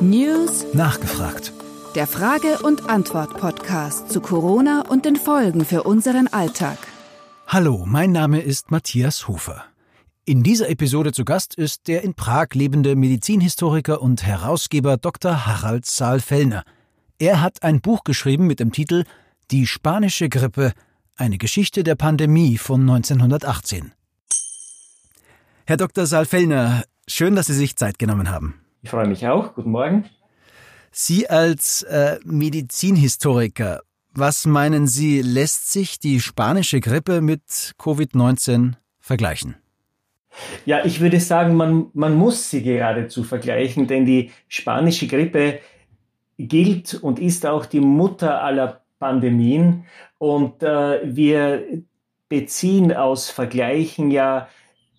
News Nachgefragt. Der Frage- und Antwort-Podcast zu Corona und den Folgen für unseren Alltag. Hallo, mein Name ist Matthias Hofer. In dieser Episode zu Gast ist der in Prag lebende Medizinhistoriker und Herausgeber Dr. Harald Saal-Fellner. Er hat ein Buch geschrieben mit dem Titel Die spanische Grippe, eine Geschichte der Pandemie von 1918. Herr Dr. Saal-Fellner, schön, dass Sie sich Zeit genommen haben. Ich freue mich auch. Guten Morgen. Sie als äh, Medizinhistoriker, was meinen Sie, lässt sich die spanische Grippe mit Covid-19 vergleichen? Ja, ich würde sagen, man, man muss sie geradezu vergleichen, denn die spanische Grippe gilt und ist auch die Mutter aller Pandemien. Und äh, wir beziehen aus Vergleichen ja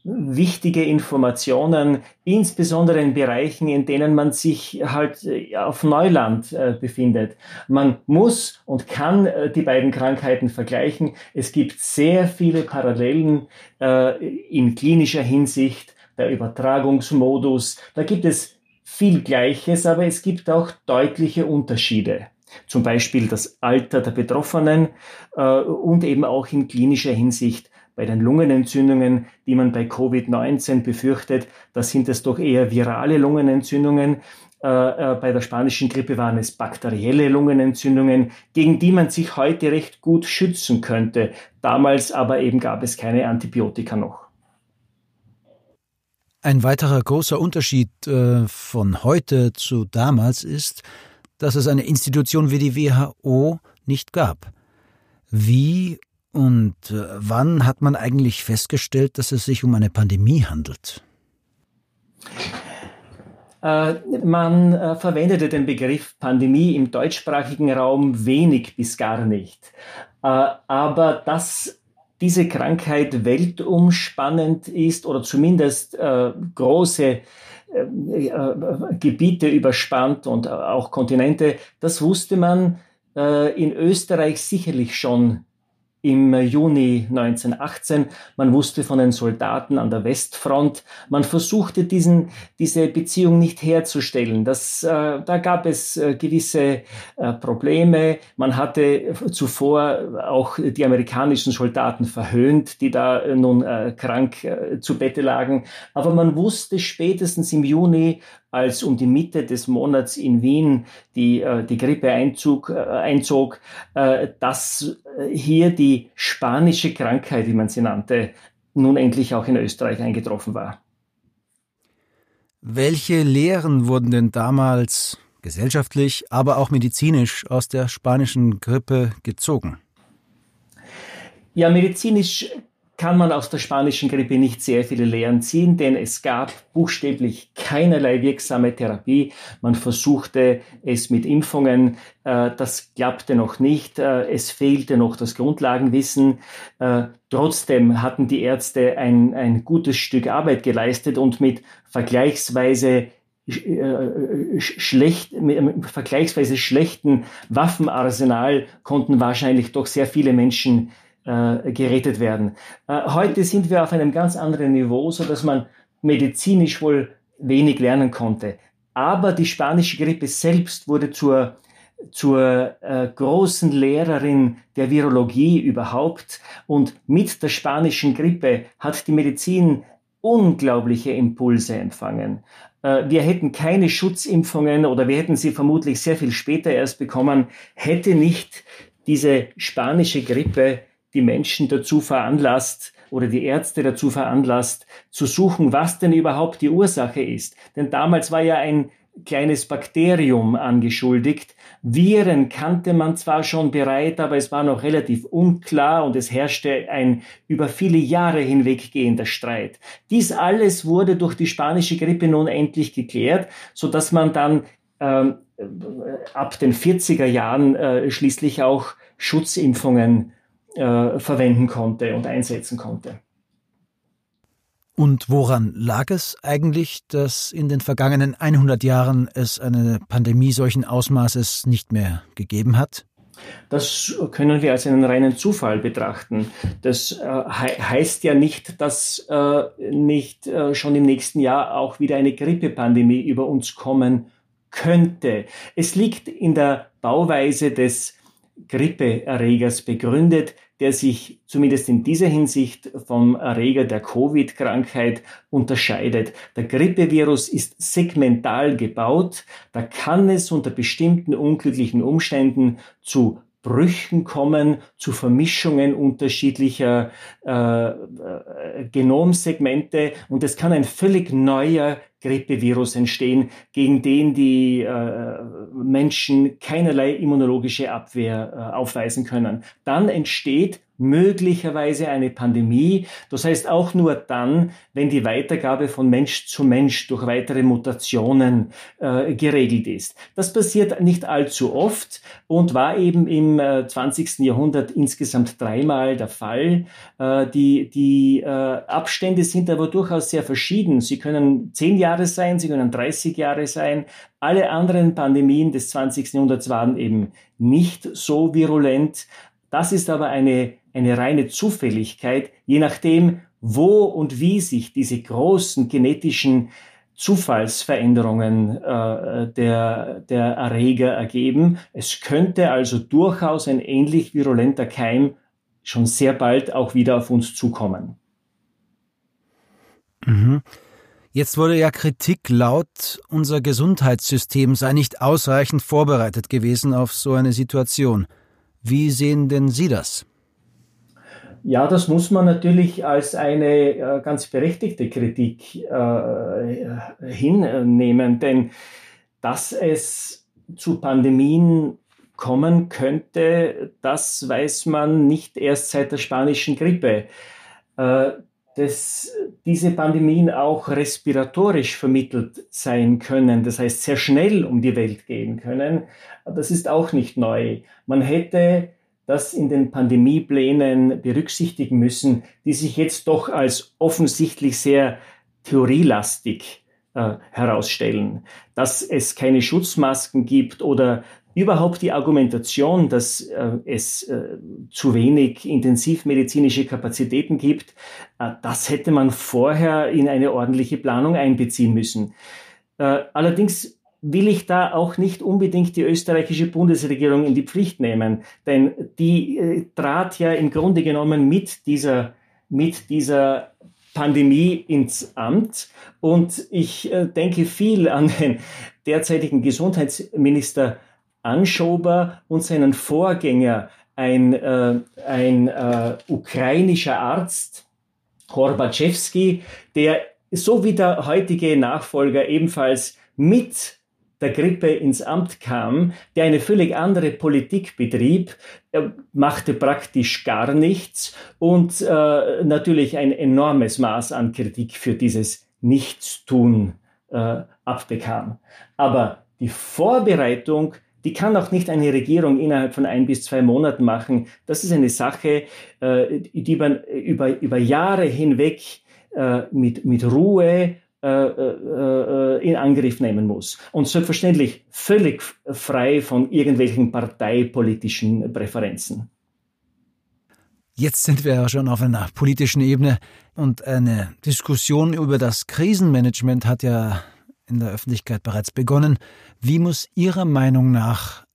wichtige Informationen, insbesondere in Bereichen, in denen man sich halt äh, auf Neuland äh, befindet. Man muss und kann äh, die beiden Krankheiten vergleichen. Es gibt sehr viele Parallelen in klinischer Hinsicht, der Übertragungsmodus. Da gibt es viel Gleiches, aber es gibt auch deutliche Unterschiede. Zum Beispiel das Alter der Betroffenen äh, und eben auch in klinischer Hinsicht bei den Lungenentzündungen, die man bei Covid-19 befürchtet, da sind es doch eher virale Lungenentzündungen. Äh, äh, bei der spanischen Grippe waren es bakterielle Lungenentzündungen, gegen die man sich heute recht gut schützen könnte. Damals aber eben gab es keine Antibiotika noch. Ein weiterer großer Unterschied äh, von heute zu damals ist, dass es eine Institution wie die WHO nicht gab. Wie und äh, wann hat man eigentlich festgestellt, dass es sich um eine Pandemie handelt? Äh, man äh, verwendete den Begriff Pandemie im deutschsprachigen Raum wenig bis gar nicht. Aber dass diese Krankheit weltumspannend ist oder zumindest große Gebiete überspannt und auch Kontinente, das wusste man in Österreich sicherlich schon im Juni 1918. Man wusste von den Soldaten an der Westfront. Man versuchte diesen, diese Beziehung nicht herzustellen. Das, äh, da gab es äh, gewisse äh, Probleme. Man hatte zuvor auch die amerikanischen Soldaten verhöhnt, die da äh, nun äh, krank äh, zu Bette lagen. Aber man wusste spätestens im Juni, als um die Mitte des Monats in Wien die, die Grippe einzog, einzog dass hier die spanische Krankheit, wie man sie nannte, nun endlich auch in Österreich eingetroffen war. Welche Lehren wurden denn damals gesellschaftlich, aber auch medizinisch aus der spanischen Grippe gezogen? Ja, medizinisch kann man aus der spanischen Grippe nicht sehr viele Lehren ziehen, denn es gab buchstäblich keinerlei wirksame Therapie. Man versuchte es mit Impfungen, äh, das klappte noch nicht, äh, es fehlte noch das Grundlagenwissen. Äh, trotzdem hatten die Ärzte ein, ein gutes Stück Arbeit geleistet und mit vergleichsweise schlecht, vergleichsweise schlechten Waffenarsenal konnten wahrscheinlich doch sehr viele Menschen äh, gerettet werden. Äh, heute sind wir auf einem ganz anderen Niveau, so dass man medizinisch wohl wenig lernen konnte. Aber die spanische Grippe selbst wurde zur zur äh, großen Lehrerin der Virologie überhaupt. Und mit der spanischen Grippe hat die Medizin unglaubliche Impulse empfangen. Äh, wir hätten keine Schutzimpfungen oder wir hätten sie vermutlich sehr viel später erst bekommen, hätte nicht diese spanische Grippe die Menschen dazu veranlasst oder die Ärzte dazu veranlasst, zu suchen, was denn überhaupt die Ursache ist. Denn damals war ja ein kleines Bakterium angeschuldigt. Viren kannte man zwar schon bereit, aber es war noch relativ unklar und es herrschte ein über viele Jahre hinweggehender Streit. Dies alles wurde durch die spanische Grippe nun endlich geklärt, so dass man dann ähm, ab den 40er Jahren äh, schließlich auch Schutzimpfungen äh, verwenden konnte und einsetzen konnte. Und woran lag es eigentlich, dass in den vergangenen 100 Jahren es eine Pandemie solchen Ausmaßes nicht mehr gegeben hat? Das können wir als einen reinen Zufall betrachten. Das äh, heißt ja nicht, dass äh, nicht äh, schon im nächsten Jahr auch wieder eine Grippepandemie über uns kommen könnte. Es liegt in der Bauweise des Grippeerregers begründet, der sich zumindest in dieser Hinsicht vom Erreger der Covid-Krankheit unterscheidet. Der Grippevirus ist segmental gebaut, da kann es unter bestimmten unglücklichen Umständen zu Brüchen kommen, zu Vermischungen unterschiedlicher äh, äh, Genomsegmente und es kann ein völlig neuer Grippevirus entstehen, gegen den die äh, Menschen keinerlei immunologische Abwehr äh, aufweisen können. Dann entsteht möglicherweise eine Pandemie. Das heißt auch nur dann, wenn die Weitergabe von Mensch zu Mensch durch weitere Mutationen äh, geregelt ist. Das passiert nicht allzu oft und war eben im äh, 20. Jahrhundert insgesamt dreimal der Fall. Äh, die die äh, Abstände sind aber durchaus sehr verschieden. Sie können zehn Jahre sein, sie können 30 Jahre sein. Alle anderen Pandemien des 20. Jahrhunderts waren eben nicht so virulent. Das ist aber eine eine reine Zufälligkeit, je nachdem, wo und wie sich diese großen genetischen Zufallsveränderungen äh, der, der Erreger ergeben. Es könnte also durchaus ein ähnlich virulenter Keim schon sehr bald auch wieder auf uns zukommen. Mhm. Jetzt wurde ja Kritik laut, unser Gesundheitssystem sei nicht ausreichend vorbereitet gewesen auf so eine Situation. Wie sehen denn Sie das? Ja, das muss man natürlich als eine äh, ganz berechtigte Kritik äh, hinnehmen, denn dass es zu Pandemien kommen könnte, das weiß man nicht erst seit der spanischen Grippe. Äh, dass diese Pandemien auch respiratorisch vermittelt sein können, das heißt sehr schnell um die Welt gehen können, das ist auch nicht neu. Man hätte das in den Pandemieplänen berücksichtigen müssen, die sich jetzt doch als offensichtlich sehr theorielastig äh, herausstellen. Dass es keine Schutzmasken gibt oder überhaupt die Argumentation, dass äh, es äh, zu wenig intensivmedizinische Kapazitäten gibt, äh, das hätte man vorher in eine ordentliche Planung einbeziehen müssen. Äh, allerdings will ich da auch nicht unbedingt die österreichische Bundesregierung in die Pflicht nehmen, denn die äh, trat ja im Grunde genommen mit dieser, mit dieser Pandemie ins Amt. Und ich äh, denke viel an den derzeitigen Gesundheitsminister Anschober und seinen Vorgänger, ein, äh, ein äh, ukrainischer Arzt, Horbatschewski, der so wie der heutige Nachfolger ebenfalls mit der Grippe ins Amt kam, der eine völlig andere Politik betrieb. Er machte praktisch gar nichts und äh, natürlich ein enormes Maß an Kritik für dieses Nichtstun äh, abbekam. Aber die Vorbereitung, die kann auch nicht eine Regierung innerhalb von ein bis zwei Monaten machen. Das ist eine Sache, äh, die man über, über Jahre hinweg äh, mit, mit Ruhe in Angriff nehmen muss. Und selbstverständlich völlig frei von irgendwelchen parteipolitischen Präferenzen. Jetzt sind wir ja schon auf einer politischen Ebene und eine Diskussion über das Krisenmanagement hat ja in der Öffentlichkeit bereits begonnen. Wie muss Ihrer Meinung nach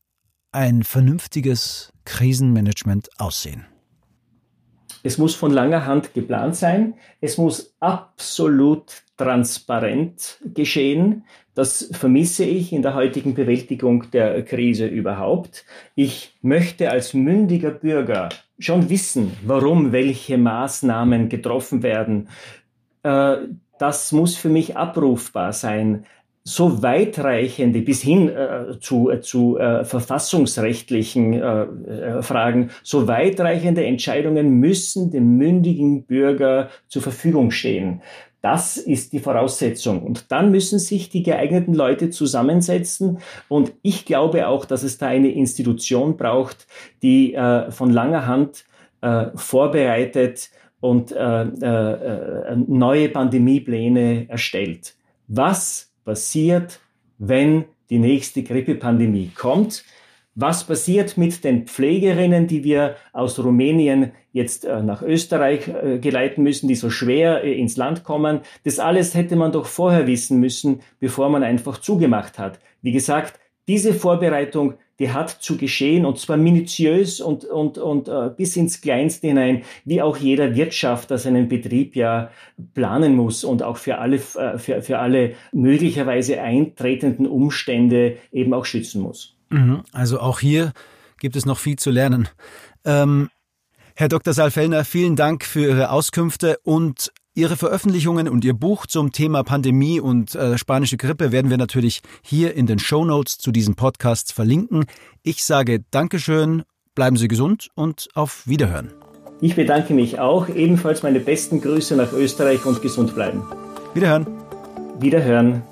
ein vernünftiges Krisenmanagement aussehen? Es muss von langer Hand geplant sein. Es muss absolut transparent geschehen. Das vermisse ich in der heutigen Bewältigung der Krise überhaupt. Ich möchte als mündiger Bürger schon wissen, warum welche Maßnahmen getroffen werden. Äh, das muss für mich abrufbar sein so weitreichende bis hin äh, zu, äh, zu verfassungsrechtlichen Fragen, so weitreichende Entscheidungen müssen dem mündigen Bürger zur Verfügung stehen. Das ist die Voraussetzung. Und dann müssen sich die geeigneten Leute zusammensetzen. Und ich glaube auch, dass es da eine Institution braucht, die äh, von langer Hand äh, vorbereitet und äh, äh, neue Pandemiepläne erstellt. Was passiert, wenn die nächste Grippepandemie kommt. Was passiert mit den Pflegerinnen, die wir aus Rumänien jetzt äh, nach Österreich äh, geleiten müssen, die so schwer äh, ins Land kommen? Das alles hätte man doch vorher wissen müssen, bevor man einfach zugemacht hat. Wie gesagt, diese Vorbereitung, die hat zu geschehen und zwar minutiös und, und, und bis ins Kleinste hinein, wie auch jeder Wirtschafter seinen Betrieb ja planen muss und auch für alle, für, für alle möglicherweise eintretenden Umstände eben auch schützen muss. Mhm. Also auch hier gibt es noch viel zu lernen. Ähm, Herr Dr. Saalfellner, vielen Dank für Ihre Auskünfte und Ihre Veröffentlichungen und Ihr Buch zum Thema Pandemie und äh, spanische Grippe werden wir natürlich hier in den Show Notes zu diesem Podcast verlinken. Ich sage Dankeschön, bleiben Sie gesund und auf Wiederhören. Ich bedanke mich auch. Ebenfalls meine besten Grüße nach Österreich und gesund bleiben. Wiederhören. Wiederhören.